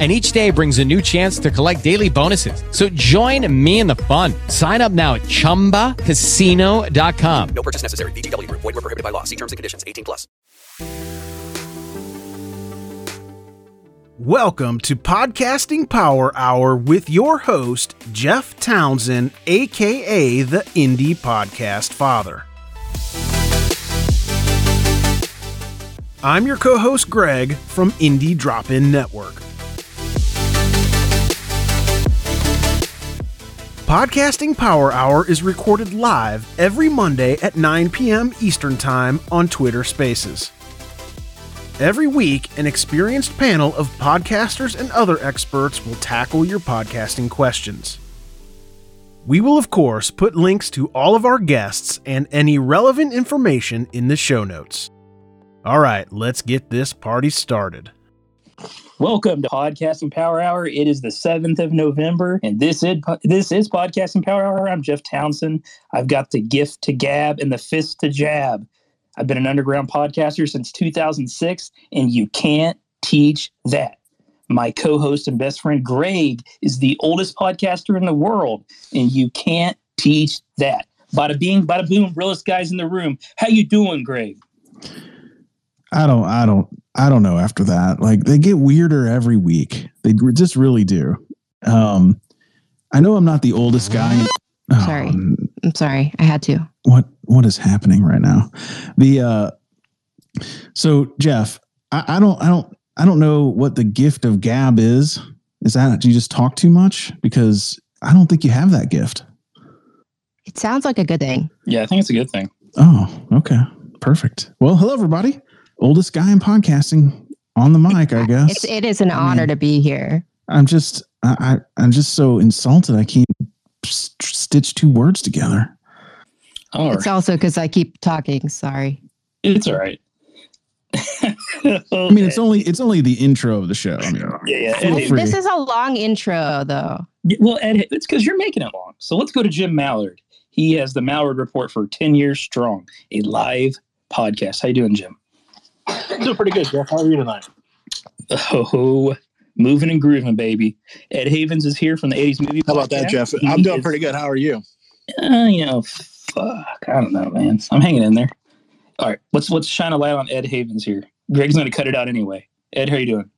and each day brings a new chance to collect daily bonuses. So join me in the fun. Sign up now at ChumbaCasino.com. No purchase necessary. VGW. Void were prohibited by law. See terms and conditions. 18 plus. Welcome to Podcasting Power Hour with your host, Jeff Townsend, aka the Indie Podcast Father. I'm your co host, Greg, from Indie Drop In Network. Podcasting Power Hour is recorded live every Monday at 9 p.m. Eastern Time on Twitter Spaces. Every week, an experienced panel of podcasters and other experts will tackle your podcasting questions. We will, of course, put links to all of our guests and any relevant information in the show notes. All right, let's get this party started. Welcome to Podcasting Power Hour. It is the 7th of November, and this is, this is Podcasting Power Hour. I'm Jeff Townsend. I've got the gift to gab and the fist to jab. I've been an underground podcaster since 2006, and you can't teach that. My co host and best friend Greg is the oldest podcaster in the world, and you can't teach that. Bada bing, bada boom, realest guys in the room. How you doing, Greg? I don't, I don't, I don't know after that. Like they get weirder every week. They just really do. Um, I know I'm not the oldest guy. Sorry. Um, I'm sorry. I had to. What what is happening right now? The uh so Jeff, I, I don't I don't I don't know what the gift of gab is. Is that do you just talk too much? Because I don't think you have that gift. It sounds like a good thing. Yeah, I think it's a good thing. Oh, okay. Perfect. Well, hello everybody oldest guy in podcasting on the mic, I guess. It's, it is an honor mean, to be here. I'm just, I, I, am just so insulted. I can't stitch two words together. Oh, it's also because I keep talking. Sorry. It's all right. I mean, it's only it's only the intro of the show. I mean, yeah, yeah. this is a long intro, though. Well, Ed, it's because you're making it long. So let's go to Jim Malliard. He has the Malliard Report for ten years strong, a live podcast. How you doing, Jim? Doing pretty good, Jeff. How are you tonight? Oh, moving and grooving, baby. Ed Havens is here from the 80s movie. How about that, Jeff? He I'm doing is, pretty good. How are you? Uh, you know, fuck. I don't know, man. I'm hanging in there. All right, let's let's shine a light on Ed Havens here. Greg's going to cut it out anyway. Ed, how are you doing?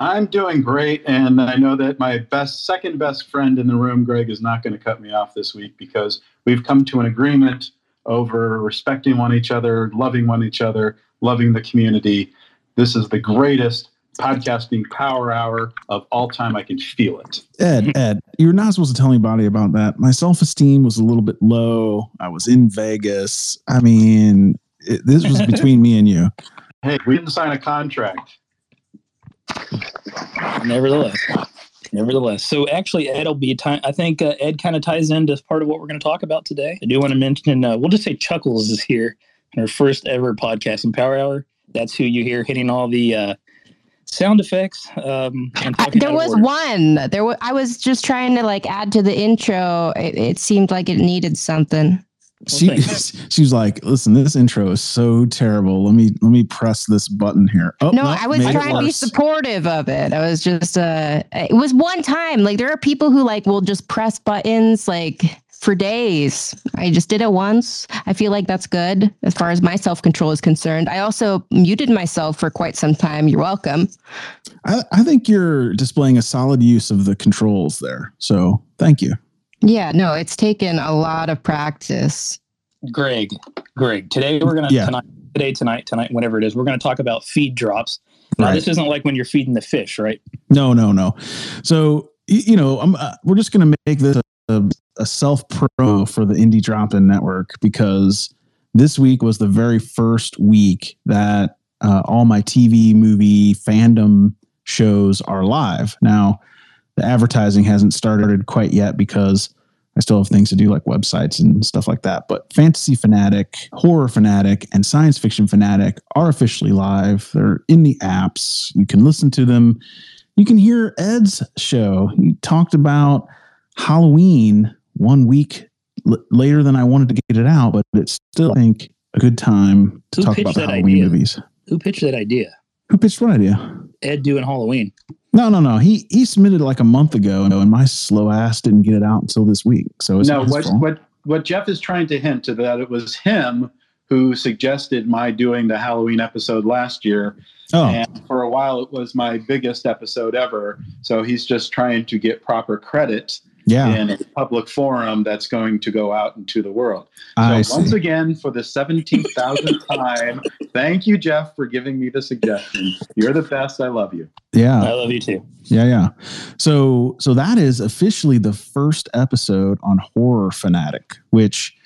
I'm doing great, and I know that my best, second best friend in the room, Greg, is not going to cut me off this week because we've come to an agreement over respecting one each other, loving one each other, loving the community. This is the greatest podcasting power hour of all time. I can feel it. Ed, Ed, you're not supposed to tell anybody about that. My self esteem was a little bit low. I was in Vegas. I mean, it, this was between me and you. Hey, we didn't sign a contract. Nevertheless, nevertheless. So actually, Ed will be time. I think uh, Ed kind of ties into part of what we're going to talk about today. I do want to mention. Uh, we'll just say Chuckles is here our first ever podcasting power hour. That's who you hear hitting all the uh, sound effects. Um, I, there was one. There was. I was just trying to like add to the intro. It, it seemed like it needed something. She she was like, "Listen, this intro is so terrible. Let me let me press this button here." Oh, no, no I was trying to be supportive of it. I was just uh, it was one time. Like there are people who like will just press buttons like for days. I just did it once. I feel like that's good as far as my self control is concerned. I also muted myself for quite some time. You're welcome. I, I, think you're displaying a solid use of the controls there. So thank you. Yeah, no, it's taken a lot of practice. Greg, Greg, today we're gonna yeah. tonight today, tonight, tonight, whatever it is, we're going to talk about feed drops. Now, Right. this isn't like when you're feeding the fish, right? No, no, no. So you know, I'm, uh, we're just going to make this a, a self promo for the Indie Drop In Network because this week was the very first week that uh, all my TV, movie, fandom shows are live. Now, the advertising hasn't started quite yet because I still have things to do like websites and stuff like that. But Fantasy Fanatic, Horror Fanatic, and Science Fiction Fanatic are officially live. They're in the apps. You can listen to them. You can hear Ed's show. He talked about Halloween one week l- later than I wanted to get it out, but it's still, I think, a good time to Who talk about the Halloween idea? movies. Who pitched that idea? Who pitched what idea? Ed doing Halloween. No, no, no. He he submitted like a month ago, and my slow ass didn't get it out until this week. So it's no, what, fault. what what Jeff is trying to hint to that it was him who suggested my doing the Halloween episode last year. Oh. And for a while, it was my biggest episode ever. So he's just trying to get proper credit Yeah. in a public forum that's going to go out into the world. So I once again, for the 17,000th time, thank you, Jeff, for giving me the suggestion. You're the best. I love you. Yeah. I love you too. Yeah, yeah. So so that is officially the first episode on Horror Fanatic, which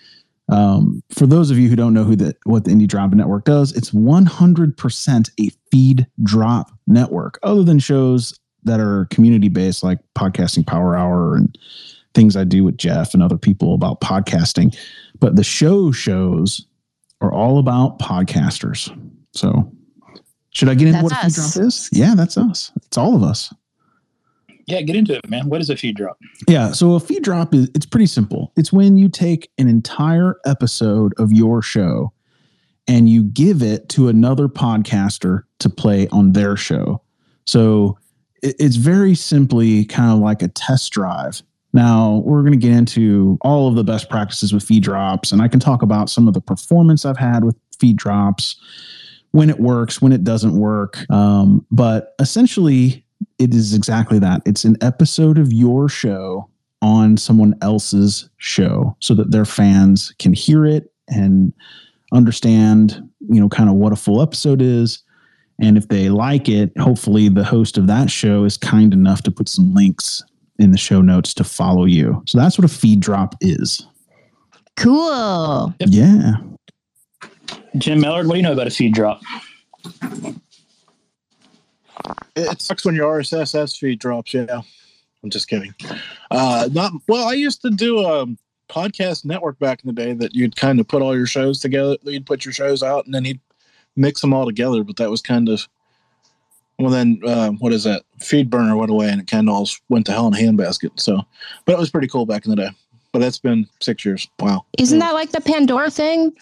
um, for those of you who don't know who the what the Indie Drop Network does, it's 100% a feed drop network. Other than shows that are community based, like Podcasting Power Hour and things I do with Jeff and other people about podcasting, but the show shows are all about podcasters. So should I get into That's what a feed drop is? Yeah, that's us. It's all of us. Yeah, get into it, man. What is a feed drop? Yeah, so a feed drop is it's pretty simple. It's when you take an entire episode of your show and you give it to another podcaster to play on their show. So it- it's very simply kind of like a test drive. Now, we're going to get into all of the best practices with feed drops, and I can talk about some of the performance I've had with feed drops, when it works, when it doesn't work. Um, but essentially, it is exactly that. It's an episode of your show on someone else's show so that their fans can hear it and understand, you know, kind of what a full episode is. And if they like it, hopefully the host of that show is kind enough to put some links in the show notes to follow you. So that's what a feed drop is. Cool. Yeah. Jim Malliard, what do you know about a feed drop? It sucks when your RSS feed drops. Yeah, I'm just kidding. Uh, not well. I used to do a podcast network back in the day that you'd kind of put all your shows together. You'd put your shows out and then he'd mix them all together. But that was kind of well. Then uh, what is that? FeedBurner went away and it kind of all went to hell in a handbasket. So, but it was pretty cool back in the day. But that's been six years. Wow. Isn't that like the Pandora thing?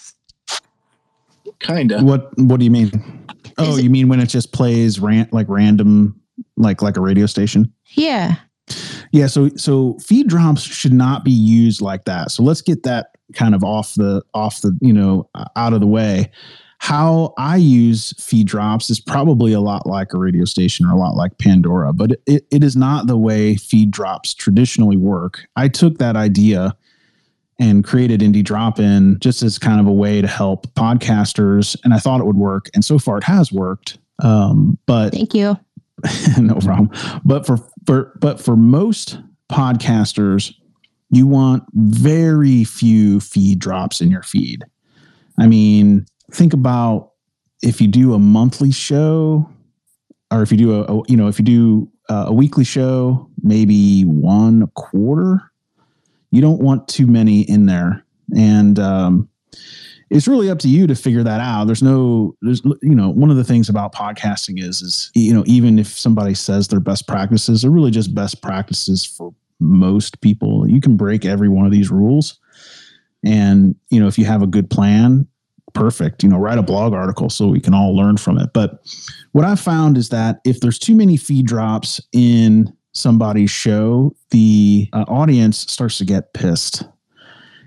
Kind of. What what do you mean? Oh, you mean when it just plays rant like random like like a radio station? Yeah. Yeah, so so feed drops should not be used like that. So let's get that kind of off the off the, you know, out of the way. How I use feed drops is probably a lot like a radio station or a lot like Pandora, but it, it is not the way feed drops traditionally work. I took that idea and created Indie Drop In just as kind of a way to help podcasters, and I thought it would work, and so far it has worked. Um, but Thank you. no problem. But for for but for most podcasters, you want very few feed drops in your feed. I mean, think about if you do a monthly show, or if you do a, a you know if you do uh, a weekly show, maybe one quarter. You don't want too many in there, and um, it's really up to you to figure that out. There's no, there's, you know, one of the things about podcasting is, is, you know, even if somebody says they're best practices, they're really just best practices for most people. You can break every one of these rules. And, you know, if you have a good plan, perfect, you know, write a blog article so we can all learn from it. But what I've found is that if there's too many feed drops in somebody's show, the uh, audience starts to get pissed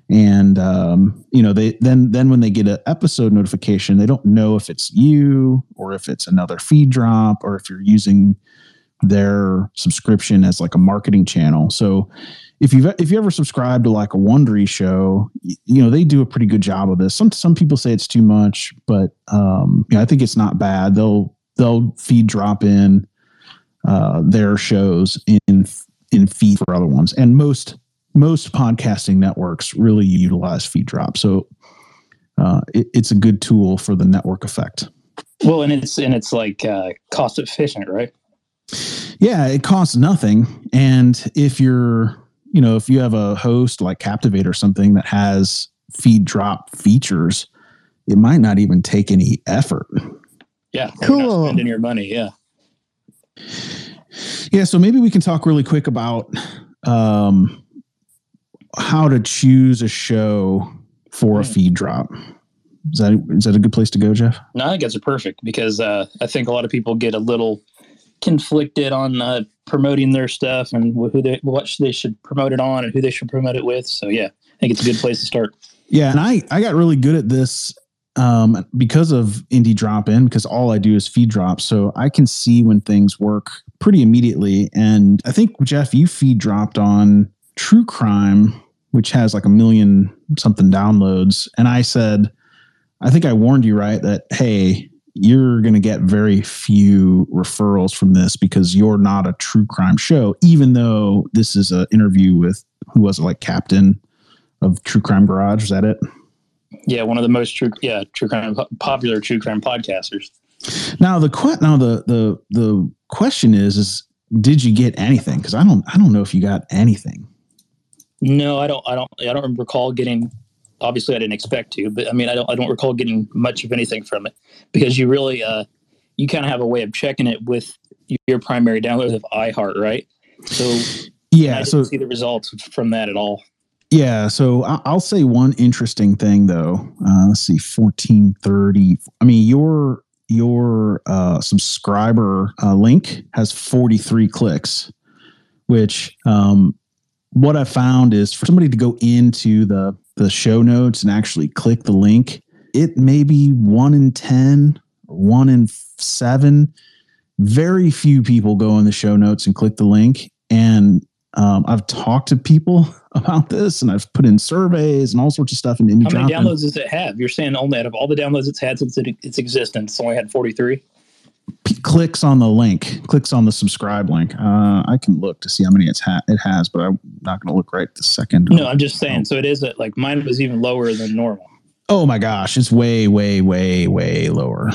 and um, you know they then then when they get an episode notification they don't know if it's you or if it's another feed drop or if you're using their subscription as like a marketing channel. So if you've if you ever subscribe to like a Wondery show, you know they do a pretty good job of this. Some some people say it's too much, but um, you know, I think it's not bad. They'll they'll feed drop in uh, their shows in in feed for other ones, and most most podcasting networks really utilize feed drop. So uh, it, it's a good tool for the network effect. Well, and it's and it's like uh, cost efficient, right? Yeah, it costs nothing, and if you're you know, if you have a host like Captivate or something that has feed drop features, it might not even take any effort. Yeah. Cool. Spending your money. Yeah. Yeah. So maybe we can talk really quick about um, how to choose a show for a hmm. feed drop. Is that is that a good place to go, Jeff? No, I think that's perfect because uh, I think a lot of people get a little conflicted on uh, promoting their stuff and who they what they should promote it on and who they should promote it with. So yeah, I think it's a good place to start. Yeah, and I I got really good at this um, because of indie drop in because all I do is feed drop, so I can see when things work pretty immediately. And I think Jeff, you feed dropped on True Crime, which has like a million something downloads, and I said. I think I warned you right that hey, you're going to get very few referrals from this because you're not a true crime show, even though this is an interview with who was it, like captain of True Crime Garage. Is that it? Yeah, one of the most true, yeah, true crime popular true crime podcasters. Now the que- now the the the question is is did you get anything? Because I don't I don't know if you got anything. No, I don't. I don't. I don't recall getting obviously I didn't expect to, but I mean, I don't, I don't recall getting much of anything from it because you really, uh, you kind of have a way of checking it with your primary download of iHeart, right? So yeah, so see the results from that at all. Yeah, so I'll say one interesting thing though. Uh, let's see, fourteen thirty. I mean, your your uh, subscriber uh, link has forty three clicks, which um, what I found is for somebody to go into the the show notes and actually click the link, it may be one in 10, one in seven. Very few people go in the show notes and click the link. And um, I've talked to people about this and I've put in surveys and all sorts of stuff. And how many downloads does it have? You're saying only out of all the downloads it's had since it, its existence, it's only had 43? P- clicks on the link, clicks on the subscribe link. Uh, I can look to see how many it's ha- it has, but I'm not going to look right this second. No, I'm just saying. So it is a, like mine was even lower than normal. Oh my gosh, it's way, way, way, way lower.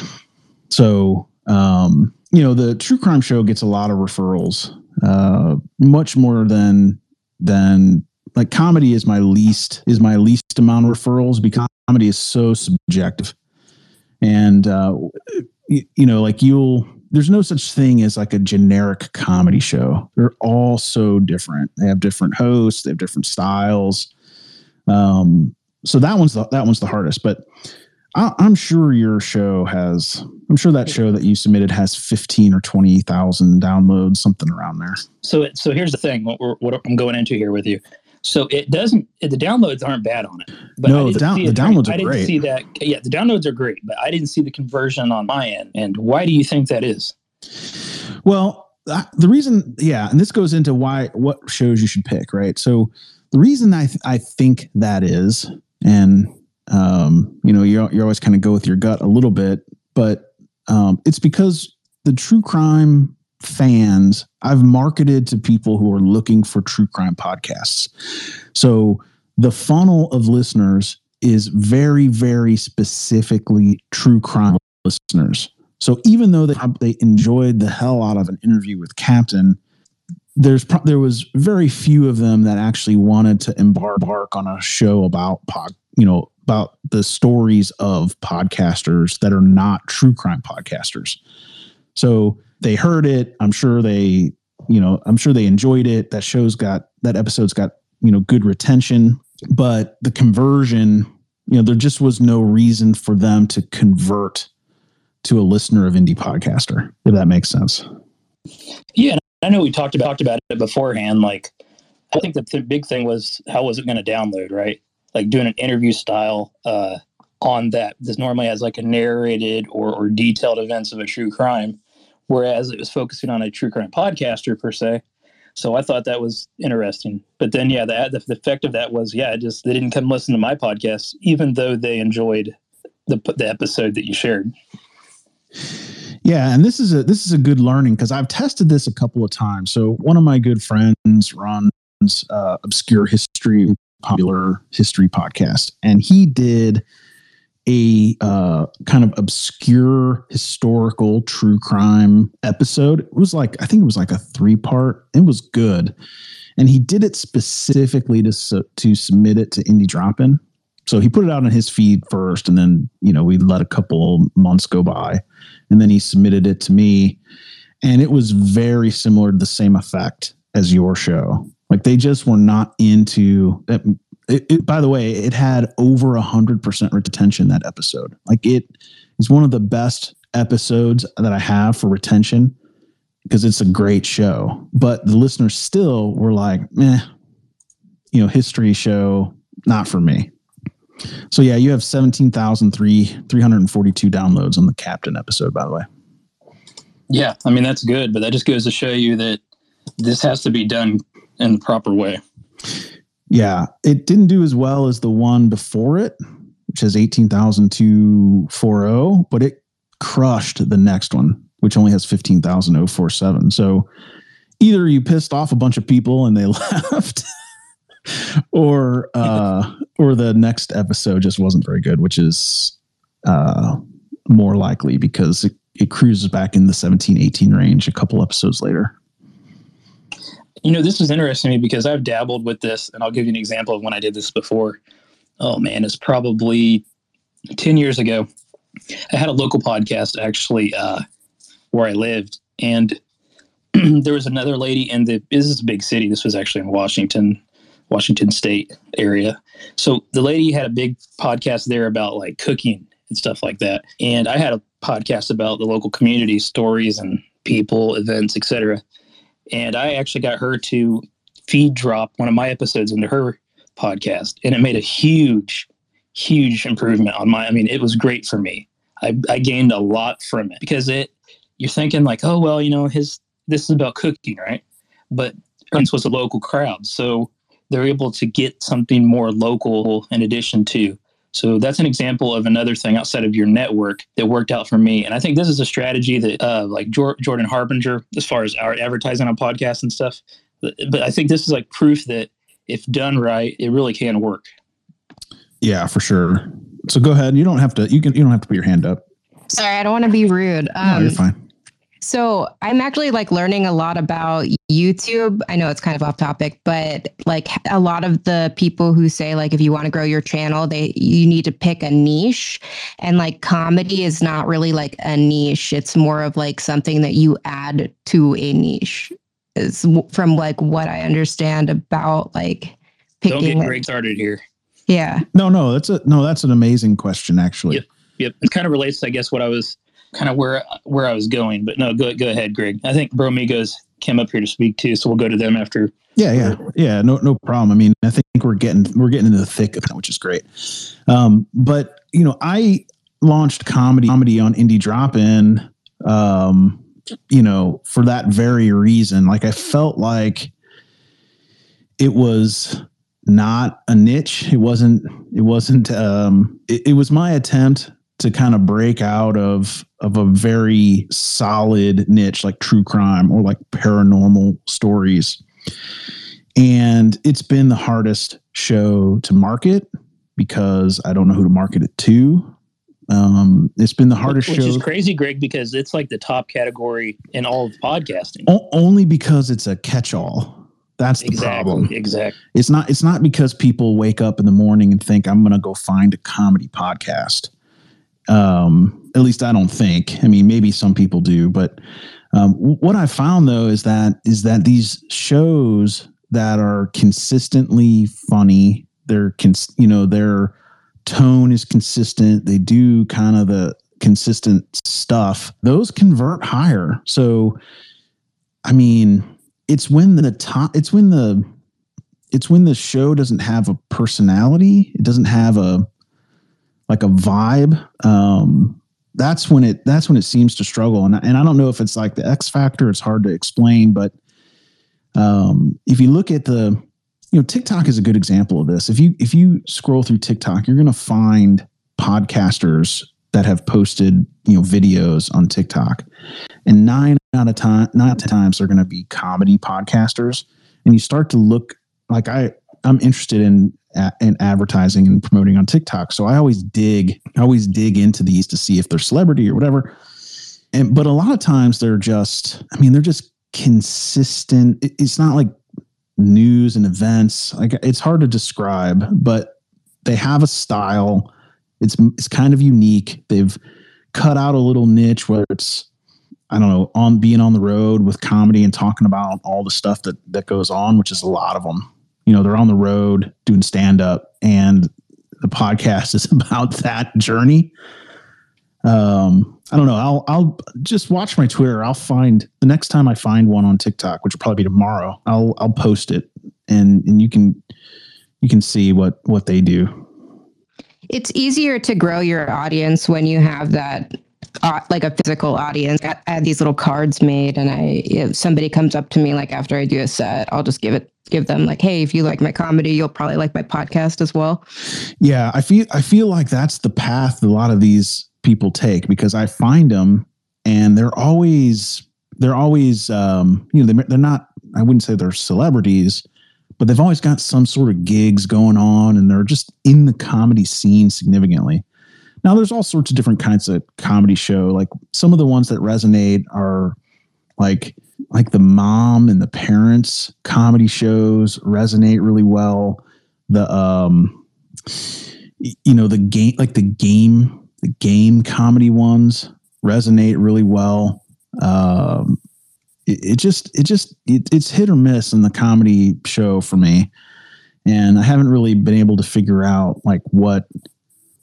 So, um, you know, the true crime show gets a lot of referrals, uh, much more than than like comedy is my least is my least amount of referrals because comedy is so subjective, and uh, you, you know, like you'll there's no such thing as like a generic comedy show. They're all so different. They have different hosts, they have different styles. Um, so that one's the, that one's the hardest. But I, am sure your show has. I'm sure that show that you submitted has 15 or 20 thousand downloads, something around there. So, so here's the thing. What, what I'm going into here with you. So it doesn't. The downloads aren't bad on it. But no, the, down, the downloads are great. I didn't great. see that. Yeah, the downloads are great, but I didn't see the conversion on my end. And why do you think that is? Well, the reason, yeah, and this goes into why what shows you should pick, right? So the reason I th- I think that is, and um, you know, you you always kind of go with your gut a little bit, but um, it's because the true crime fans I've marketed to people who are looking for true crime podcasts. So the funnel of listeners is very, very specifically true crime listeners. So even though they, they enjoyed the hell out of an interview with Captain, there's there was very few of them that actually wanted to embark on a show about pod, you know, about the stories of podcasters that are not true crime podcasters. So they heard it. I'm sure they, you know, I'm sure they enjoyed it. That show's got that episode's got, you know, good retention, but the conversion, you know, there just was no reason for them to convert to a listener of indie podcaster, if that makes sense. Yeah, I know we talked about talked about it beforehand. Like, I think the th- big thing was how was it going to download, right? Like doing an interview style uh, on that. This normally has like a narrated or, or detailed events of a true crime whereas it was focusing on a true crime podcaster per se. So I thought that was interesting. But then, yeah, the, the effect of that was, yeah, just they didn't come listen to my podcast, even though they enjoyed the the episode that you shared. Yeah, and this is a this is a good learning because I've tested this a couple of times. So one of my good friends runs uh, obscure history, popular history podcast, and he did a uh, kind of obscure historical true crime episode. It was like I think it was like a three part. It was good, and he did it specifically to to submit it to Indie Drop In. So he put it out on his feed first, and then you know we let a couple months go by, and then he submitted it to me, and it was very similar to the same effect as your show. Like they just were not into it, by the way, it had over a hundred percent retention that episode. Like it is one of the best episodes that I have for retention because it's a great show. But the listeners still were like, "meh, you know, history show, not for me." So yeah, you have seventeen thousand three three hundred and forty two downloads on the Captain episode. By the way. Yeah, I mean that's good, but that just goes to show you that this has to be done in the proper way. Yeah, it didn't do as well as the one before it, which has 18,240, but it crushed the next one, which only has 15,047. So either you pissed off a bunch of people and they left or uh or the next episode just wasn't very good, which is uh more likely because it, it cruises back in the 17 18 range a couple episodes later. You know, this is interesting to me because I've dabbled with this, and I'll give you an example of when I did this before. Oh man, it's probably 10 years ago. I had a local podcast actually uh, where I lived, and there was another lady in the this is a big city. This was actually in Washington, Washington State area. So the lady had a big podcast there about like cooking and stuff like that, and I had a podcast about the local community stories and people, events, etc. And I actually got her to feed drop one of my episodes into her podcast, and it made a huge, huge improvement on my. I mean, it was great for me. I, I gained a lot from it because it. You're thinking like, oh well, you know, his this is about cooking, right? But Ernst was a local crowd, so they're able to get something more local in addition to so that's an example of another thing outside of your network that worked out for me. And I think this is a strategy that, uh, like Jordan Harbinger, as far as our advertising on podcasts and stuff. But I think this is like proof that if done right, it really can work. Yeah, for sure. So go ahead. You don't have to. You can. You don't have to put your hand up. Sorry, I don't want to be rude. Um, no, you're um, fine. So I'm actually like learning a lot about YouTube. I know it's kind of off topic, but like a lot of the people who say like if you want to grow your channel, they you need to pick a niche. And like comedy is not really like a niche. It's more of like something that you add to a niche. Is from like what I understand about like picking. Don't get Greg started here. Yeah. No, no, that's a no, that's an amazing question actually. Yep. Yep. It kind of relates to I guess what I was kind of where where I was going. But no, go go ahead, Greg. I think Bromigos came up here to speak too, so we'll go to them after. Yeah, yeah, yeah. No, no problem. I mean, I think we're getting we're getting into the thick of it, which is great. Um, but you know, I launched comedy comedy on Indie Drop In. Um, you know, for that very reason. Like, I felt like it was not a niche. It wasn't. It wasn't. Um, it, it was my attempt to kind of break out of of a very solid niche like true crime or like paranormal stories. And it's been the hardest show to market because I don't know who to market it to. Um, it's been the hardest Which show. Which is crazy, Greg, because it's like the top category in all of podcasting. O- only because it's a catch-all. That's the exactly, problem. Exactly. It's not. It's not because people wake up in the morning and think I'm going to go find a comedy podcast. Um, at least I don't think. I mean, maybe some people do, but um, what I found though is that is that these shows that are consistently funny, they're cons- you know their tone is consistent. They do kind of the consistent stuff. Those convert higher. So, I mean, it's when the top. It's when the it's when the show doesn't have a personality. It doesn't have a like a vibe. Um, that's when it that's when it seems to struggle. And and I don't know if it's like the X factor. It's hard to explain, but um, if you look at the you know TikTok is a good example of this. If you if you scroll through TikTok, you're going to find podcasters that have posted you know videos on TikTok, and nine out of time nine times they're going to be comedy podcasters. And you start to look like I I'm interested in in advertising and promoting on TikTok, so I always dig I always dig into these to see if they're celebrity or whatever. And but a lot of times they're just I mean they're just consistent. It's not like news and events. Like it's hard to describe, but they have a style. It's it's kind of unique. They've cut out a little niche where it's I don't know on being on the road with comedy and talking about all the stuff that that goes on, which is a lot of them. You know, they're on the road doing stand up, and the podcast is about that journey. Um, I don't know. I'll I'll just watch my Twitter. I'll find the next time I find one on TikTok, which will probably be tomorrow. I'll I'll post it, and and you can you can see what what they do. It's easier to grow your audience when you have that uh, like a physical audience. I, I had these little cards made, and I if somebody comes up to me like after I do a set, I'll just give it give them like, hey, if you like my comedy, you'll probably like my podcast as well. Yeah, I feel I feel like that's the path a lot of these people take because I find them and they're always they're always um, you know they, they're not I wouldn't say they're celebrities, but they've always got some sort of gigs going on and they're just in the comedy scene significantly. Now there's all sorts of different kinds of comedy show. Like some of the ones that resonate are like like the mom and the parents comedy shows resonate really well. The um you know the game like the game the game comedy ones resonate really well. Um, it, it, just it just it, it's hit or miss in the comedy show for me, and I haven't really been able to figure out like what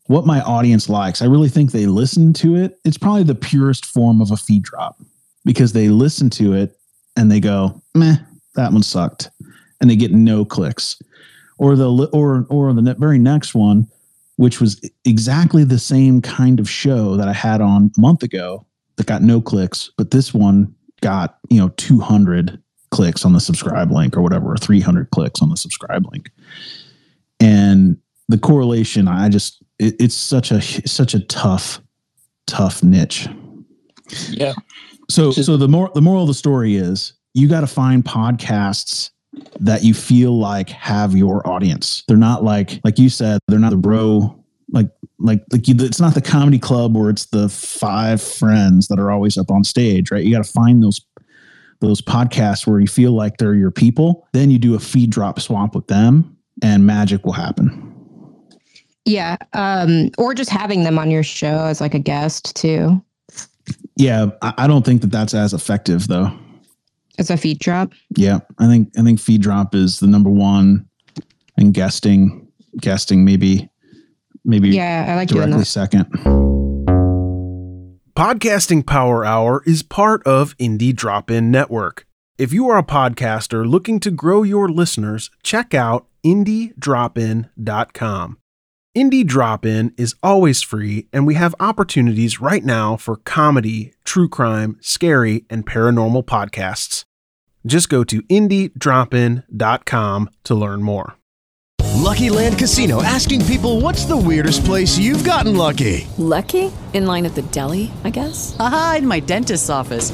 what my audience likes. I really think they listen to it. It's probably the purest form of a feed drop because they listen to it and they go, "Meh, that one sucked," and they get no clicks. Or the or or the very next one, which was exactly the same kind of show that I had on a month ago that got no clicks, but this one got, you know, 200 clicks on the subscribe link or whatever, or 300 clicks on the subscribe link. And the correlation, I just, it, it's such a, such a tough, tough niche. Yeah. So, so the more, the moral of the story is you got to find podcasts that you feel like have your audience. They're not like like you said, they're not the bro like like like you, it's not the comedy club where it's the five friends that are always up on stage, right? You got to find those those podcasts where you feel like they're your people. Then you do a feed drop swap with them, and magic will happen. Yeah, um, or just having them on your show as like a guest too. Yeah, I, I don't think that that's as effective though. As a feed drop. Yeah, I think I think feed drop is the number one, and guesting guesting maybe maybe yeah I like directly second. Podcasting Power Hour is part of Indie Drop In Network. If you are a podcaster looking to grow your listeners, check out indiedropin.com. Indie Drop In is always free, and we have opportunities right now for comedy, true crime, scary, and paranormal podcasts. Just go to indiedropin.com to learn more. Lucky Land Casino asking people what's the weirdest place you've gotten lucky? Lucky? In line at the deli, I guess? Aha, in my dentist's office.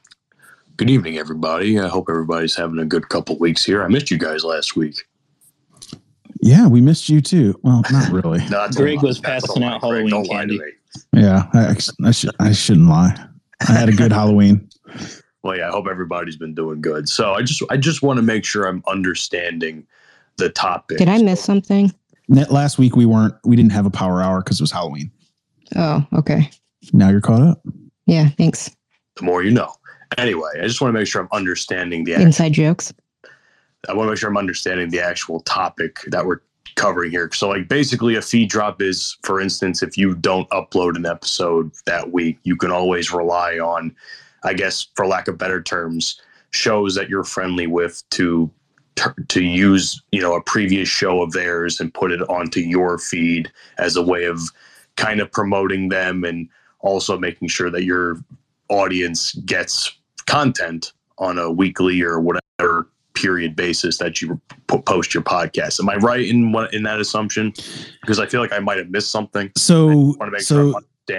Good evening, everybody. I hope everybody's having a good couple weeks here. I missed you guys last week. Yeah, we missed you too. Well, not really. no, Greg was passing out Halloween Greg, candy. Yeah, I, I, should, I shouldn't lie. I had a good Halloween. Well, yeah, I hope everybody's been doing good. So I just I just want to make sure I'm understanding the topic. Did I miss something? Last week we weren't we didn't have a power hour because it was Halloween. Oh, okay. Now you're caught up. Yeah, thanks. the more you know. Anyway, I just want to make sure I'm understanding the Inside jokes. I want to make sure I'm understanding the actual topic that we're covering here. So, like, basically, a feed drop is, for instance, if you don't upload an episode that week, you can always rely on, I guess, for lack of better terms, shows that you're friendly with to to use, you know, a previous show of theirs and put it onto your feed as a way of kind of promoting them and also making sure that your audience gets content on a weekly or whatever period basis that you post your podcast. Am I right in what in that assumption? Because I feel like I might have missed something. So, so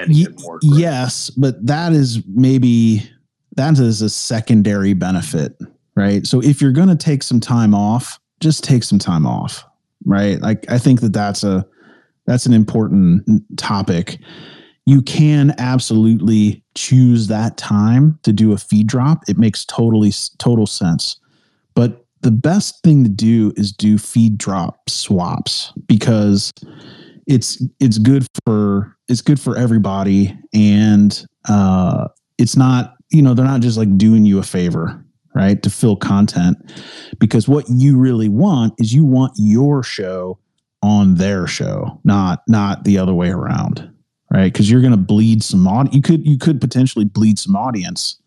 y- yes, but that is maybe that is a secondary benefit, right? So if you're going to take some time off, just take some time off, right? Like I think that that's a that's an important topic. You can absolutely choose that time to do a feed drop. It makes totally total sense. But the best thing to do is do feed drop swaps because it's it's good for it's good for everybody and uh it's not you know they're not just like doing you a favor right to fill content because what you really want is you want your show on their show not not the other way around right because you're going to bleed some you could you could potentially bleed some audience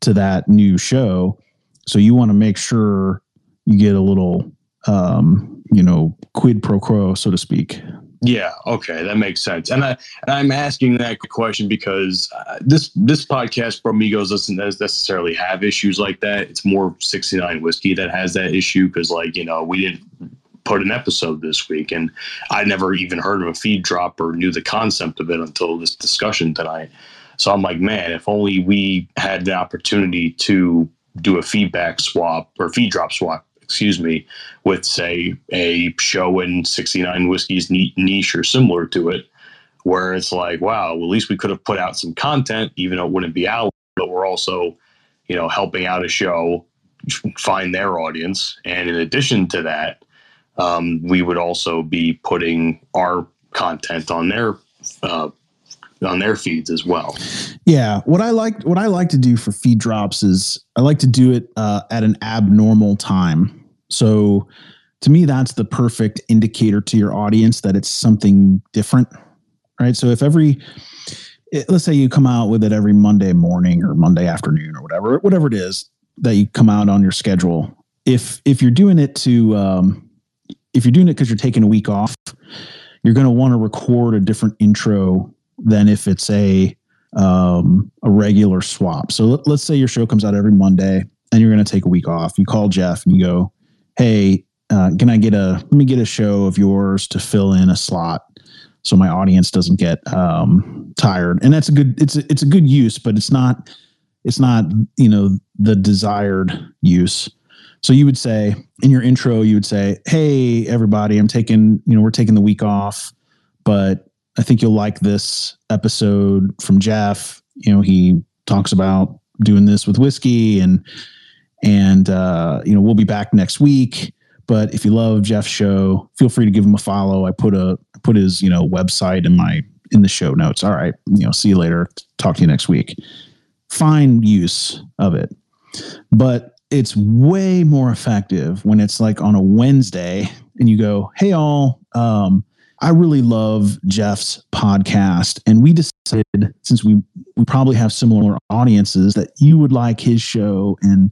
to that new show so you want to make sure you get a little, um, you know, quid pro quo, so to speak. Yeah, okay, that makes sense. And I and I'm asking that question because uh, this this podcast Bromigos doesn't necessarily have issues like that. It's more 69 whiskey that has that issue because like you know we didn't put an episode this week and I never even heard of a feed drop or knew the concept of it until this discussion tonight. So I'm like, man, if only we had the opportunity to do a feedback swap or feed drop swap, excuse me, with say a show in 69 whiskeys niche or similar to it, where it's like, wow, well, at least we could have put out some content, even though it wouldn't be out, but we're also, you know, helping out a show find their audience. And in addition to that, um, we would also be putting our content on their uh, on their feeds as well. Yeah, what I like what I like to do for feed drops is I like to do it uh, at an abnormal time. So to me, that's the perfect indicator to your audience that it's something different, right? So if every let's say you come out with it every Monday morning or Monday afternoon or whatever, whatever it is that you come out on your schedule. If if you're doing it to um, if you're doing it because you're taking a week off, you're going to want to record a different intro than if it's a um, a regular swap. So let, us say your show comes out every Monday and you're going to take a week off. You call Jeff and you go, "Hey, uh, can I get a let me get a show of yours to fill in a slot so my audience doesn't get um, tired?" And that's a good it's a, it's a good use, but it's not it's not you know the desired use. So you would say in your intro, you would say, "Hey, everybody, I'm taking you know we're taking the week off, but I think you'll like this episode from Jeff. You know, he talks about doing this with whiskey and and uh, you know, we'll be back next week. But if you love Jeff's show, feel free to give him a follow. I put a put his, you know, website in my in the show notes. All right, you know, see you later. Talk to you next week. Fine use of it. But it's way more effective when it's like on a Wednesday and you go, "Hey all, um, I really love Jeff's podcast, and we decided since we we probably have similar audiences that you would like his show and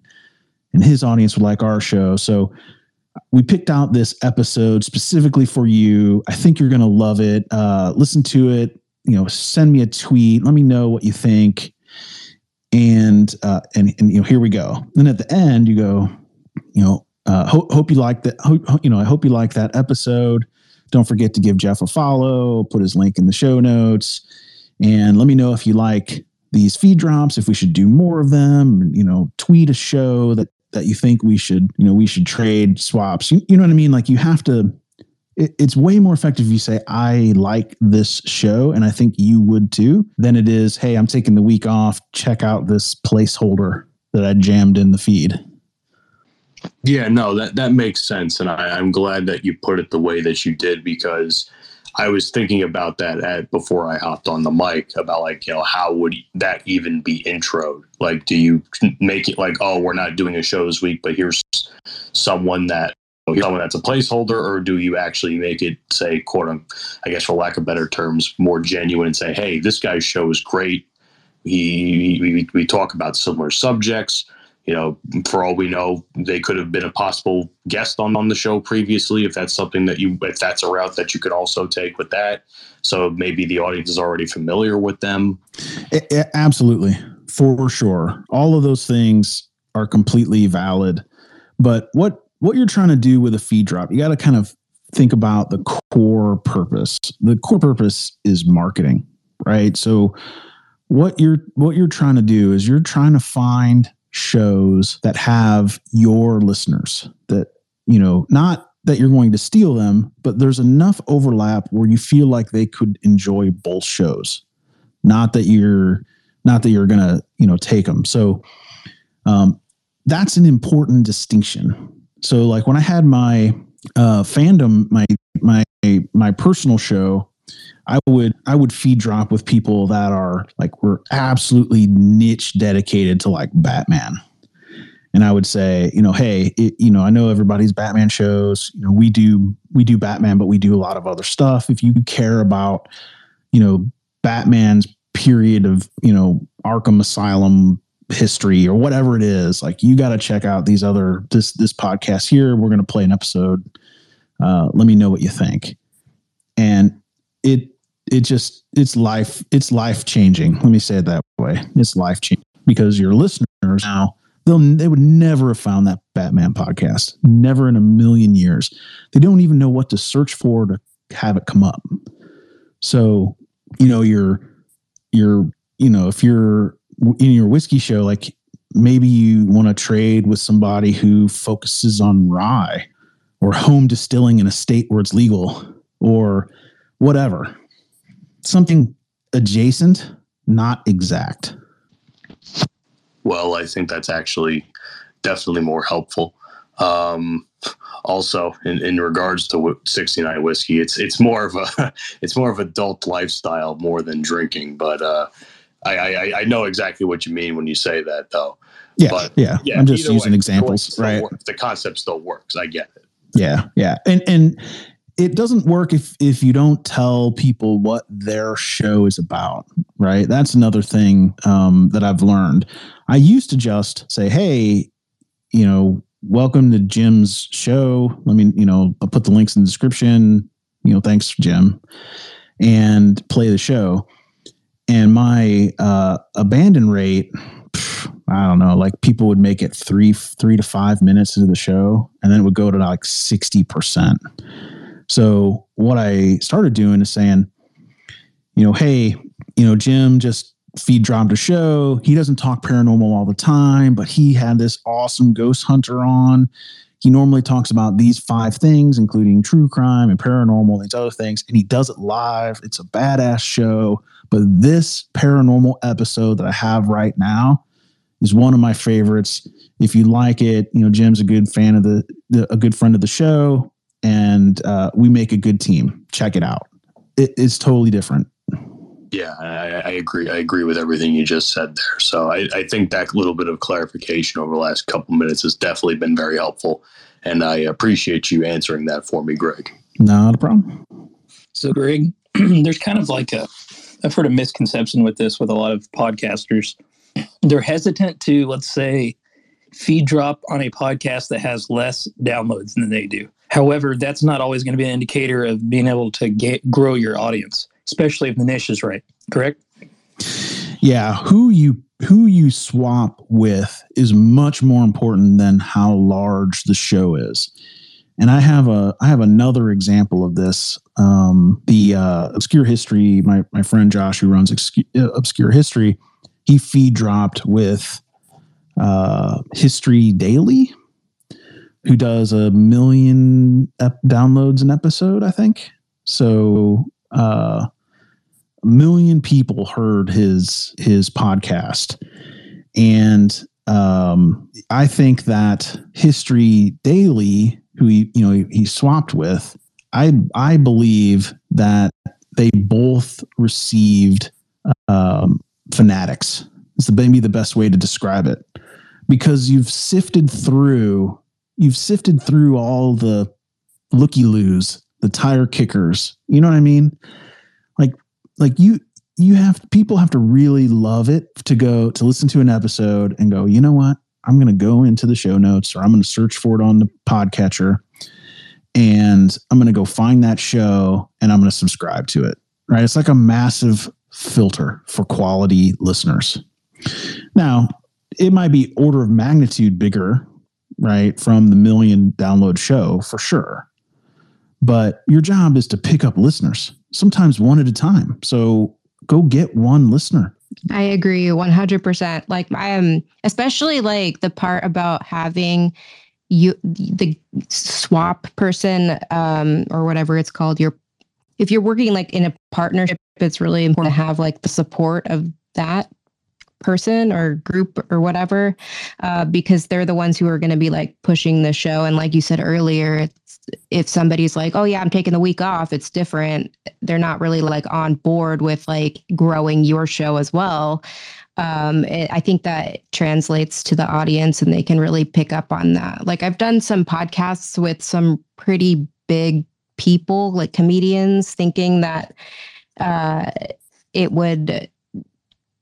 and his audience would like our show. So we picked out this episode specifically for you. I think you're going to love it. Uh, listen to it. You know, send me a tweet. Let me know what you think. And uh, and and you know, here we go. Then at the end, you go, you know, uh, hope you like that. Hope, you know, I hope you like that episode. Don't forget to give Jeff a follow, put his link in the show notes, and let me know if you like these feed drops, if we should do more of them, you know, tweet a show that that you think we should, you know, we should trade swaps. You, you know what I mean? Like you have to it, it's way more effective if you say I like this show and I think you would too than it is, hey, I'm taking the week off, check out this placeholder that I jammed in the feed. Yeah, no, that that makes sense, and I, I'm glad that you put it the way that you did because I was thinking about that at before I hopped on the mic about like you know how would that even be intro? Like, do you make it like oh we're not doing a show this week, but here's someone that someone that's a placeholder, or do you actually make it say quote unquote, I guess for lack of better terms, more genuine and say hey this guy's show is great. He we, we talk about similar subjects you know, for all we know, they could have been a possible guest on, on the show previously. If that's something that you, if that's a route that you could also take with that. So maybe the audience is already familiar with them. It, it, absolutely. For sure. All of those things are completely valid. But what, what you're trying to do with a feed drop, you got to kind of think about the core purpose. The core purpose is marketing, right? So what you're, what you're trying to do is you're trying to find shows that have your listeners that, you know, not that you're going to steal them, but there's enough overlap where you feel like they could enjoy both shows. Not that you're not that you're going to, you know, take them. So um that's an important distinction. So like when I had my uh fandom my my my personal show I would I would feed drop with people that are like we're absolutely niche dedicated to like Batman. And I would say, you know, hey, it, you know, I know everybody's Batman shows. You know, we do we do Batman, but we do a lot of other stuff. If you care about, you know, Batman's period of, you know, Arkham Asylum history or whatever it is, like you got to check out these other this this podcast here. We're going to play an episode. Uh, let me know what you think. And it it just it's life it's life changing. Let me say it that way. It's life changing because your listeners now they'll they would never have found that Batman podcast. Never in a million years. They don't even know what to search for to have it come up. So, you know, you're you're you know, if you're in your whiskey show, like maybe you want to trade with somebody who focuses on rye or home distilling in a state where it's legal or whatever something adjacent, not exact. Well, I think that's actually definitely more helpful. Um, also, in, in regards to 69 whiskey, it's it's more of a it's more of adult lifestyle more than drinking. But uh, I, I, I know exactly what you mean when you say that, though. Yeah, but, yeah. yeah. I'm just using way, examples, right? Works. The concept still works. I get it. Yeah, yeah, and and it doesn't work if if you don't tell people what their show is about right that's another thing um, that i've learned i used to just say hey you know welcome to jim's show let me you know i'll put the links in the description you know thanks jim and play the show and my uh, abandon rate I don't know, like people would make it three three to five minutes into the show, and then it would go to like sixty percent. So what I started doing is saying, you know, hey, you know, Jim just feed dropped a show. He doesn't talk paranormal all the time, but he had this awesome ghost hunter on. He normally talks about these five things, including true crime and paranormal, these other things, and he does it live. It's a badass show. But this paranormal episode that I have right now is one of my favorites. If you like it, you know, Jim's a good fan of the, the a good friend of the show and uh, we make a good team. Check it out. It, it's totally different. Yeah, I, I, agree. I agree with everything you just said there. So I, I think that little bit of clarification over the last couple minutes has definitely been very helpful, and I appreciate you answering that for me, Greg. Not a problem. So, Greg, there's kind of like a I've heard a misconception with this with a lot of podcasters. They're hesitant to, let's say, feed drop on a podcast that has less downloads than they do. However, that's not always going to be an indicator of being able to get, grow your audience, especially if the niche is right. Correct? Yeah, who you who you swap with is much more important than how large the show is. And I have a I have another example of this. Um, the uh, obscure history. My my friend Josh, who runs uh, obscure history, he feed dropped with uh, History Daily who does a million ep- downloads an episode, I think. So uh, a million people heard his his podcast, and um, I think that History Daily, who he you know he, swapped with, I I believe that they both received um, fanatics. Is the maybe the best way to describe it because you've sifted through you've sifted through all the looky loos, the tire kickers. You know what I mean? Like like you you have people have to really love it to go to listen to an episode and go, you know what? I'm going to go into the show notes or I'm going to search for it on the podcatcher and I'm going to go find that show and I'm going to subscribe to it. Right? It's like a massive filter for quality listeners. Now, it might be order of magnitude bigger, right, from the million download show for sure. But your job is to pick up listeners, sometimes one at a time. So go get one listener. I agree 100%. Like I am especially like the part about having you the swap person um or whatever it's called your if you're working like in a partnership it's really important to have like the support of that person or group or whatever uh, because they're the ones who are going to be like pushing the show and like you said earlier if somebody's like oh yeah i'm taking the week off it's different. They're not really like on board with like growing your show as well. Um, it, i think that translates to the audience and they can really pick up on that. Like i've done some podcasts with some pretty big people like comedians thinking that uh, it would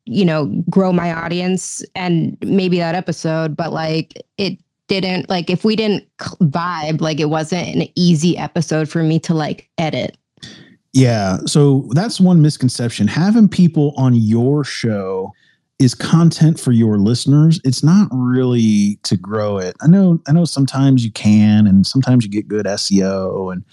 you know, grow my audience and maybe that episode, but like it didn't like if we didn't vibe, like it wasn't an easy episode for me to like edit. Yeah. So that's one misconception. Having people on your show is content for your listeners. It's not really to grow it. I know I know sometimes you can and sometimes you get good SEO and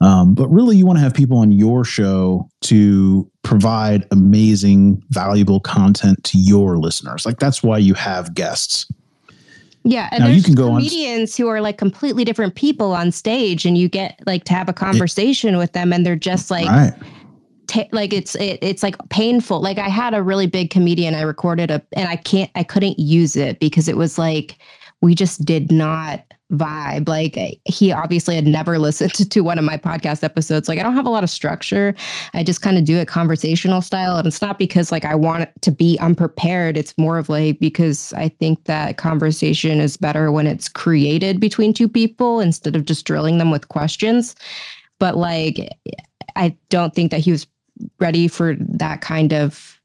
um, but really, you want to have people on your show to provide amazing, valuable content to your listeners. Like that's why you have guests. Yeah, and now there's you can go comedians on... who are like completely different people on stage, and you get like to have a conversation it, with them, and they're just like. Right. T- like it's it, it's like painful. Like I had a really big comedian I recorded a and I can't I couldn't use it because it was like we just did not vibe. Like eh, he obviously had never listened to one of my podcast episodes. Like I don't have a lot of structure. I just kind of do it conversational style. And it's not because like I want to be unprepared. It's more of like because I think that conversation is better when it's created between two people instead of just drilling them with questions. But like I don't think that he was ready for that kind of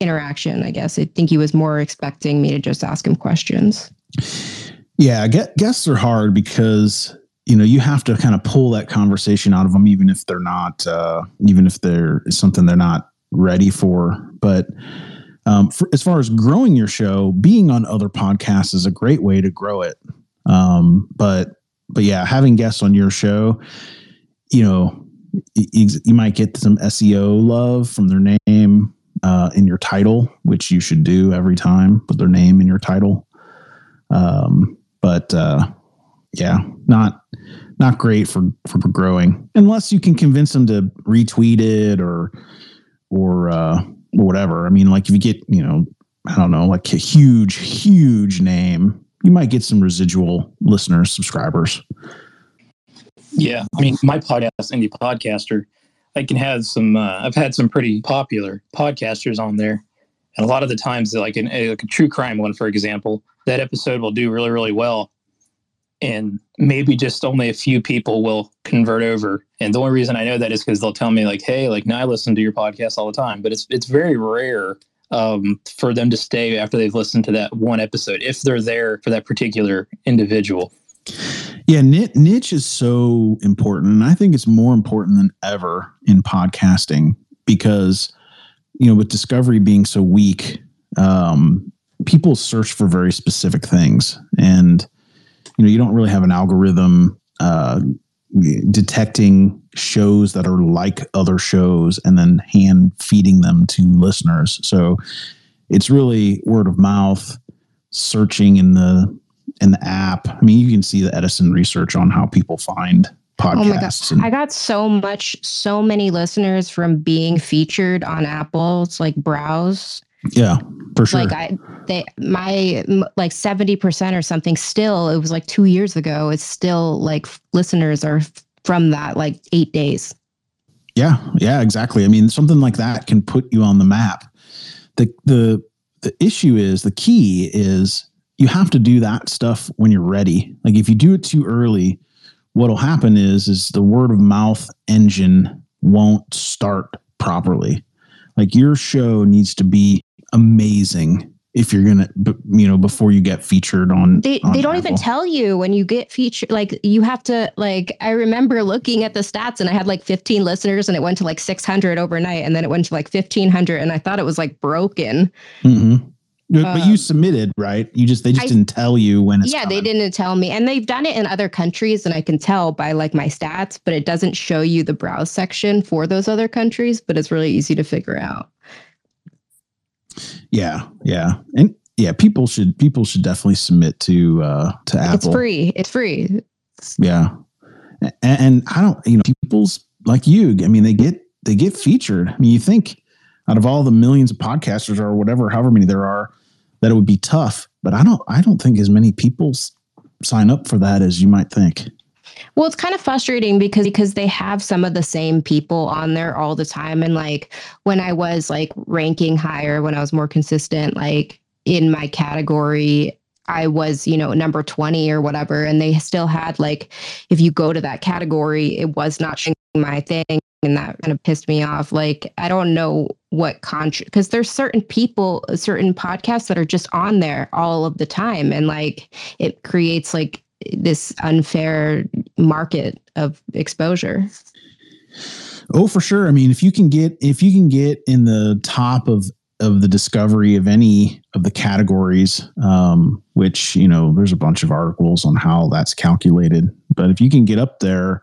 interaction, I guess. I think he was more expecting me to just ask him questions. Yeah, guests are hard because you know you have to kind of pull that conversation out of them, even if they're not, uh, even if they're something they're not ready for. But um, for, as far as growing your show, being on other podcasts is a great way to grow it. Um, but but yeah, having guests on your show, you know, you, you might get some SEO love from their name uh, in your title, which you should do every time. Put their name in your title. Um, but uh, yeah, not not great for for growing unless you can convince them to retweet it or or uh, whatever. I mean, like if you get you know I don't know like a huge huge name, you might get some residual listeners subscribers. Yeah, I mean, my podcast, indie podcaster, I can have some. Uh, I've had some pretty popular podcasters on there, and a lot of the times, like, in, like a true crime one, for example, that episode will do really, really well. And maybe just only a few people will convert over. And the only reason I know that is because they'll tell me, like, hey, like, now I listen to your podcast all the time. But it's it's very rare um, for them to stay after they've listened to that one episode, if they're there for that particular individual. Yeah, niche is so important. And I think it's more important than ever in podcasting because, you know, with discovery being so weak, um, people search for very specific things. And you know you don't really have an algorithm uh, detecting shows that are like other shows and then hand feeding them to listeners. So it's really word of mouth searching in the in the app. I mean you can see the edison research on how people find podcasts. Oh my god! I got so much, so many listeners from being featured on Apple's like browse yeah, for sure. Like I, they, my like seventy percent or something. Still, it was like two years ago. It's still like listeners are from that like eight days. Yeah, yeah, exactly. I mean, something like that can put you on the map. The the the issue is the key is you have to do that stuff when you're ready. Like if you do it too early, what'll happen is is the word of mouth engine won't start properly. Like your show needs to be amazing if you're gonna you know before you get featured on they on they don't Apple. even tell you when you get featured like you have to like i remember looking at the stats and i had like 15 listeners and it went to like 600 overnight and then it went to like 1500 and i thought it was like broken Mhm. But, you Um, submitted, right? You just they just I- didn't tell you when it's yeah they didn't tell me and they've done it in other countries and i can tell by like my stats but it doesn't show you the browse section for those other countries but it's really easy to figure out Yeah, yeah, and yeah, people should people should definitely submit to uh to Apple. it's free it's free Yeah, and, and I don't, you know, people's like you. I mean, they get they get featured. I mean, you think out of all the millions of podcasters or whatever, however many there are, that it would be tough. But I don't. I don't think as many people sign up for that as you might think. Well, it's kind of frustrating because because they have some of the same people on there all the time. And like when I was like ranking higher, when I was more consistent, like in my category, I was, you know, number 20 or whatever. And they still had like, if you go to that category, it was not my thing. And that kind of pissed me off. Like, I don't know what contra because there's certain people, certain podcasts that are just on there all of the time. And like it creates like this unfair market of exposure. Oh, for sure. I mean, if you can get if you can get in the top of of the discovery of any of the categories, um, which you know, there's a bunch of articles on how that's calculated. But if you can get up there,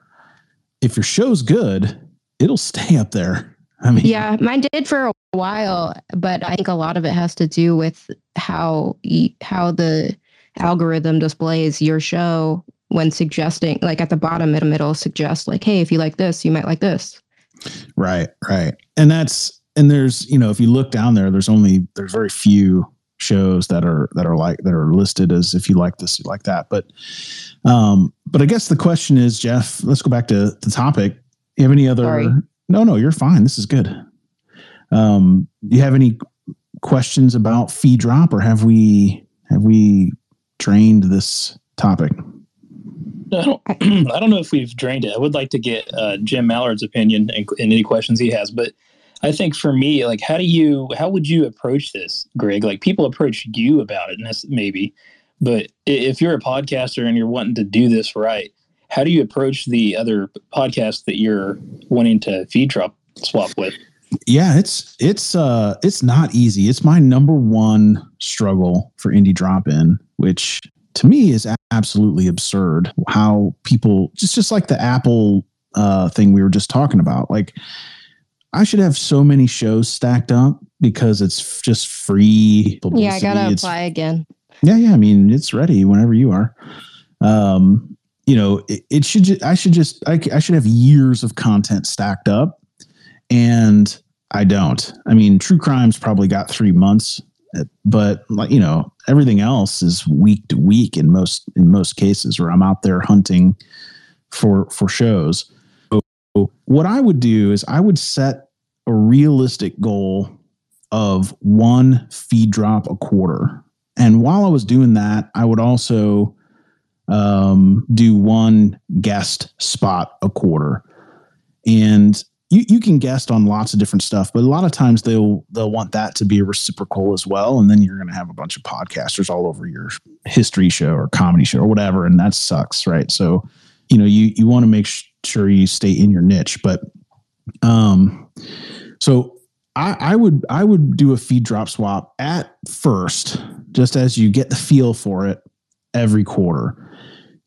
if your show's good, it'll stay up there. I mean, Yeah, mine did for a while, but I think a lot of it has to do with how how the algorithm displays your show when suggesting like at the bottom it'll, it'll suggest like hey if you like this you might like this Right, right. And that's and there's, you know, if you look down there, there's only there's very few shows that are that are like that are listed as if you like this, you like that. But um, but I guess the question is, Jeff, let's go back to the topic. You have any other Sorry. no, no, you're fine. This is good. Um, do you have any questions about feed drop or have we have we drained this topic? I don't, I don't know if we've drained it. I would like to get uh, Jim Malliard's opinion and, and any questions he has. But I think for me, like, how do you, how would you approach this, Greg? Like, people approach you about it, and that's maybe. But if you're a podcaster and you're wanting to do this right, how do you approach the other podcasts that you're wanting to feed drop swap with? yeah it's it's uh it's not easy it's my number one struggle for indie drop in which to me is absolutely absurd how people just just like the apple uh thing we were just talking about like i should have so many shows stacked up because it's just free yeah i gotta. It's- apply again yeah, yeah. I mean, it's ready whenever you are. Um, you know, it, it should. Ju- I should just. I should have years of content stacked up, and I don't. I mean, True Crime's probably got three months, uh, but like you know, everything else is week to week in most in most cases, where I'm out there hunting for for shows. So what I would do is I would set a realistic goal of one feed drop a quarter. And while I was doing that, I would also um, do one guest spot a quarter. And you, you can guest on lots of different stuff, but a lot of times they'll they'll want that to be reciprocal as well. And then you're going to have a bunch of podcasters all over your history show or comedy show or whatever, and that sucks, right? So, you know, you you want to make sure you stay in your niche, but um, so I, I would I would do a feed drop swap at first, just as you get the feel for it every quarter.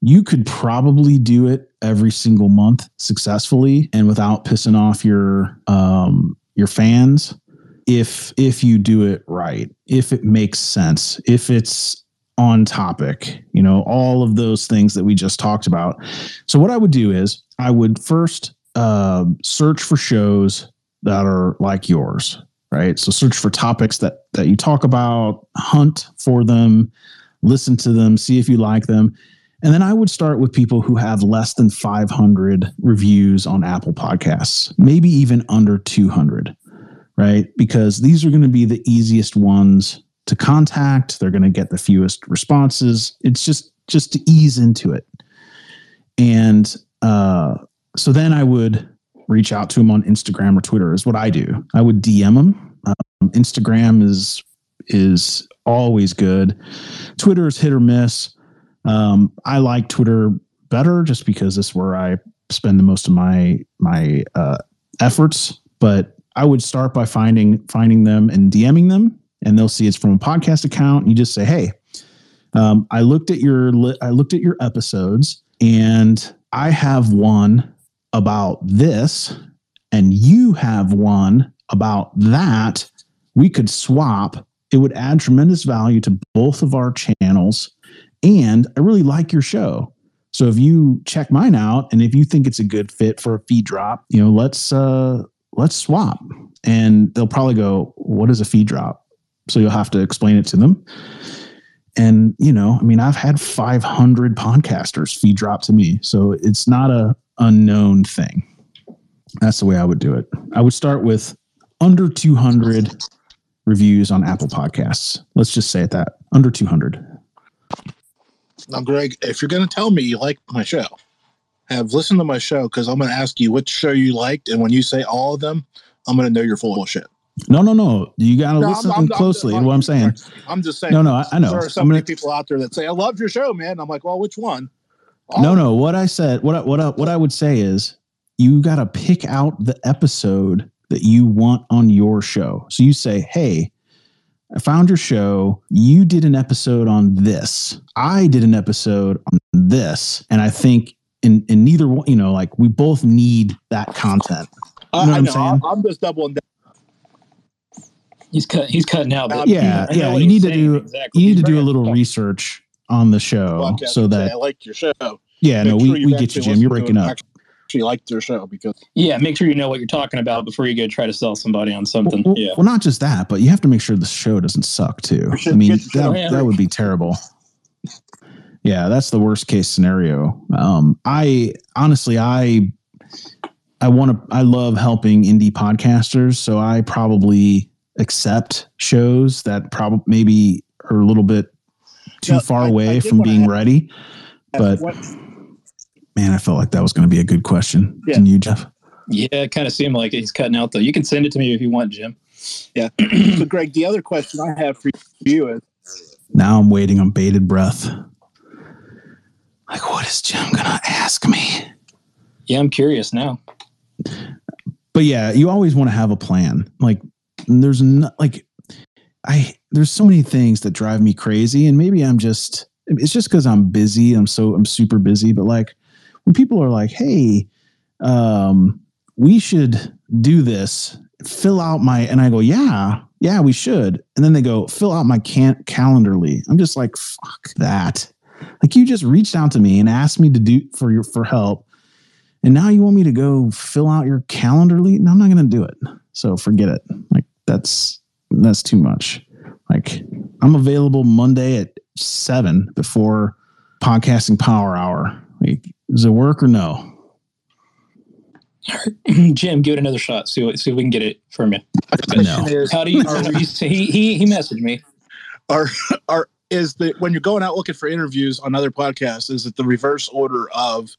You could probably do it every single month successfully and without pissing off your um, your fans if if you do it right, if it makes sense, if it's on topic, you know, all of those things that we just talked about. So what I would do is I would first uh, search for shows that are like yours, right? So search for topics that that you talk about, hunt for them, listen to them, see if you like them, And then I would start with people who have less than 500 reviews on Apple Podcasts, maybe even under 200, right? Because these are going to be the easiest ones to contact. They're going to get the fewest responses. It's just just to ease into it. And uh, so then I would reach out to them on Instagram or Twitter. Is what I do. I would DM them. Um, Instagram is is always good. Twitter is hit or miss. Um, I like Twitter better just because it's where I spend the most of my my uh, efforts. But I would start by finding finding them and DMing them, and they'll see it's from a podcast account. And you just say, "Hey, um, I looked at your li- I looked at your episodes, and I have one about this, and you have one about that. We could swap. It would add tremendous value to both of our channels." And I really like your show. So if you check mine out and if you think it's a good fit for a feed drop, you know, let's uh let's swap. And they'll probably go, what is a feed drop? So you'll have to explain it to them. And you know, I mean, I've had 500 podcasters feed drop to me. So it's not a unknown thing. That's the way I would do it. I would start with under 200 reviews on Apple Podcasts. Let's just say it that under 200. Now, Greg, if you're going to tell me you like my show, have listened to my show because I'm going to ask you which show you liked, and when you say all of them, I'm going to know you're full of shit. No, no, no. You got to No, listen I'm- I'm- closely I'm- to what I'm saying. I'm just saying. No, no, I, I know. There are so many gonna- people out there that say, "I love your show, man." I'm like, "Well, which one?" no, no. What I said, what I, what I, what I would say is, you got to pick out the episode that you want on your show. So you say, "Hey, I found your show. You did an episode on this. I did an episode on this, and I think in in neither one, you know, like we both need that content. I, You know I what I'm saying? I'm just doubling down. He's cut. He's cutting out. But yeah, I yeah. You need to do exactly. you need He's to do a bringing- little research on the show podcast so that I like your show. yeah, Make no, sure we, we get you, Jim. You're breaking it, up. Actually, liked your show because Yeah, make sure you know what you're talking about before you go try to sell somebody on something. Well, yeah. well, not just that, but you have to make sure the show doesn't suck too. I mean, get that, show that would be terrible. Yeah, that's the worst case scenario. Um, I honestly, I, I want to, I love helping indie podcasters, so I probably accept shows that probably maybe are a little bit too Yeah, far I- I away did from being ready. But what, man, I felt like that was going to be a good question. Yeah. Can you, Jeff? Yeah, it kind of seemed like he's cutting out though. You can send it to me if you want, Jim. yeah. so, Greg, the other question I have for you is, Now I'm waiting on bated breath. Like, what is Jim gonna ask me? Yeah, I'm curious now. But yeah, you always want to have a plan. Like, there's not like, I there's so many things that drive me crazy, and maybe I'm just it's just because I'm busy. I'm so I'm super busy. But like, when people are like, "Hey, um, we should do this," fill out my, and I go, "Yeah, yeah, we should," and then they go, "Fill out my can Calendly." I'm just like, "Fuck that." Like you just reached out to me and asked me to do for your for help, and now you want me to go fill out your Calendly? No, I'm not going to do it. So forget it. Like that's that's too much. Like I'm available Monday at seven before podcasting power hour. Like, does it work or no? Jim, give it another shot. See what see if we can get it from you. No. How do you? are you he he he messaged me. are are is that when you're going out looking for interviews on other podcasts, is it the reverse order of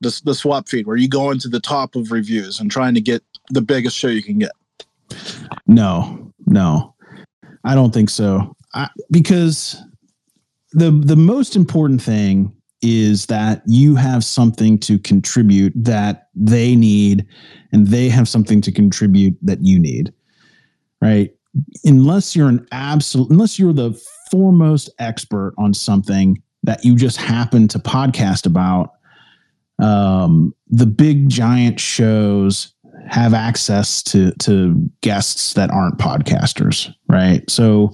the the swap feed, where you go into the top of reviews and trying to get the biggest show you can get? No, no, I don't think so. I, because the the most important thing is that you have something to contribute that they need, and they have something to contribute that you need. Right? Unless you're an absolute, unless you're the foremost expert on something that you just happen to podcast about, um, the big giant shows have access to to guests that aren't podcasters, right? So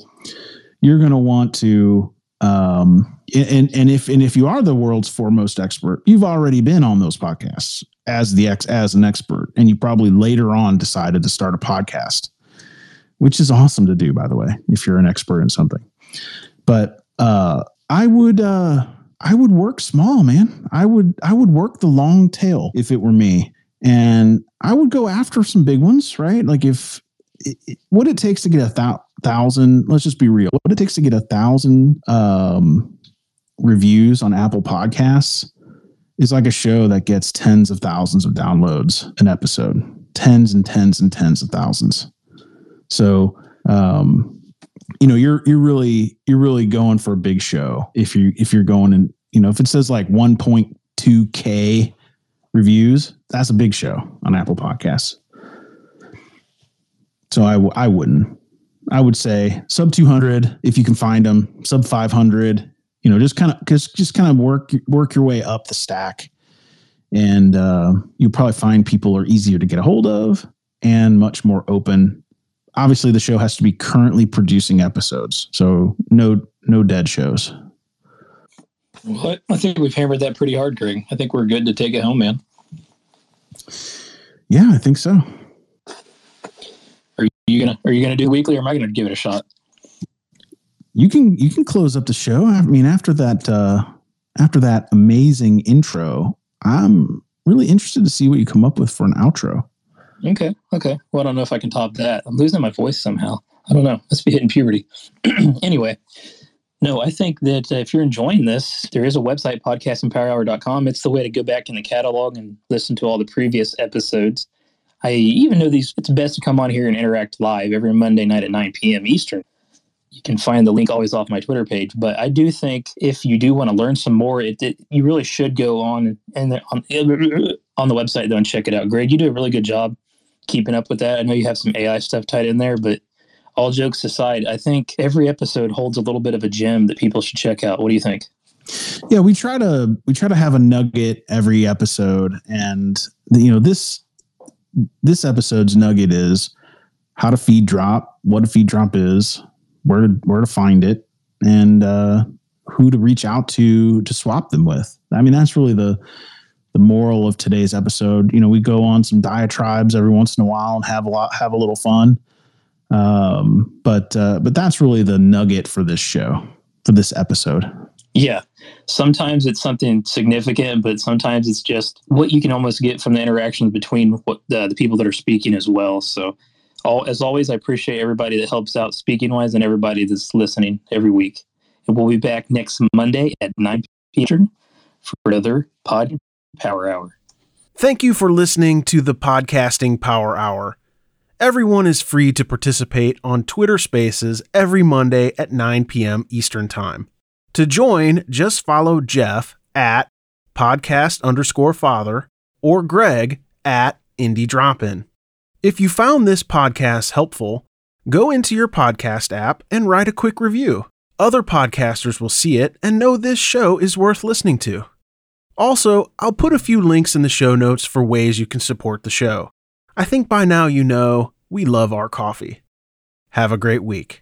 you're going to want to um and and if and if you are the world's foremost expert, you've already been on those podcasts as the ex as an expert and you probably later on decided to start a podcast, which is awesome to do by the way, if you're an expert in something. But uh I would uh I would work small, man. I would I would work the long tail if it were me. And I would go after some big ones, right? Like if it, what it takes to get a thou, thousand, let's just be real. What it takes to get a thousand um, reviews on Apple Podcasts is like a show that gets tens of thousands of downloads an episode, tens and tens and tens of thousands. So, um, you know, you're you're really you're really going for a big show if you if you're going and you know if it says like 1.2 k reviews, that's a big show on Apple Podcasts. So I w- I wouldn't. I would say sub 200 if you can find them, sub 500. You know, just kind of just just kind of work work your way up the stack, and uh, you'll probably find people are easier to get a hold of and much more open. Obviously, the show has to be currently producing episodes, so no no dead shows. Well, I think we've hammered that pretty hard, Greg. I think we're good to take it home, man. Yeah, I think so. Are you gonna Are you gonna do weekly, or am I gonna give it a shot? You can you can close up the show. I mean, after that uh, after that amazing intro, I'm really interested to see what you come up with for an outro. Okay, okay. Well, I don't know if I can top that. I'm losing my voice somehow. I don't know. Must be hitting puberty. anyway, no, I think that uh, if you're enjoying this, there is a website, podcastingpowerhour.com. It's the way to go back in the catalog and listen to all the previous episodes. I even know these, it's best to come on here and interact live every Monday night at 9 p.m. Eastern. You can find the link always off my Twitter page. But I do think if you do want to learn some more, it, it you really should go on and on, on the website though and check it out. Greg, you do a really good job keeping up with that. I know you have some AI stuff tied in there, but all jokes aside, I think every episode holds a little bit of a gem that people should check out. What do you think? Yeah, we try to we try to have a nugget every episode, and you know this this episode's nugget is how to feed drop, what a feed drop is, where to where to find it, and uh, who to reach out to to swap them with. I mean, that's really the the moral of today's episode. You know, we go on some diatribes every once in a while and have a lot have a little fun. Um, but uh, but that's really the nugget for this show, for this episode. Yeah. Sometimes it's something significant, but sometimes it's just what you can almost get from the interactions between what the, people that are speaking as well. So, all, as always, I appreciate everybody that helps out speaking wise and everybody that's listening every week. And we'll be back next Monday at 9 p.m. Eastern for another Pod Power Hour. Thank you for listening to the Podcasting Power Hour. Everyone is free to participate on Twitter Spaces every Monday at 9 p.m. Eastern Time. To join, just follow Jeff at podcast underscore father or Greg at indie dropin. If you found this podcast helpful, go into your podcast app and write a quick review. Other podcasters will see it and know this show is worth listening to. Also, I'll put a few links in the show notes for ways you can support the show. I think by now you know we love our coffee. Have a great week.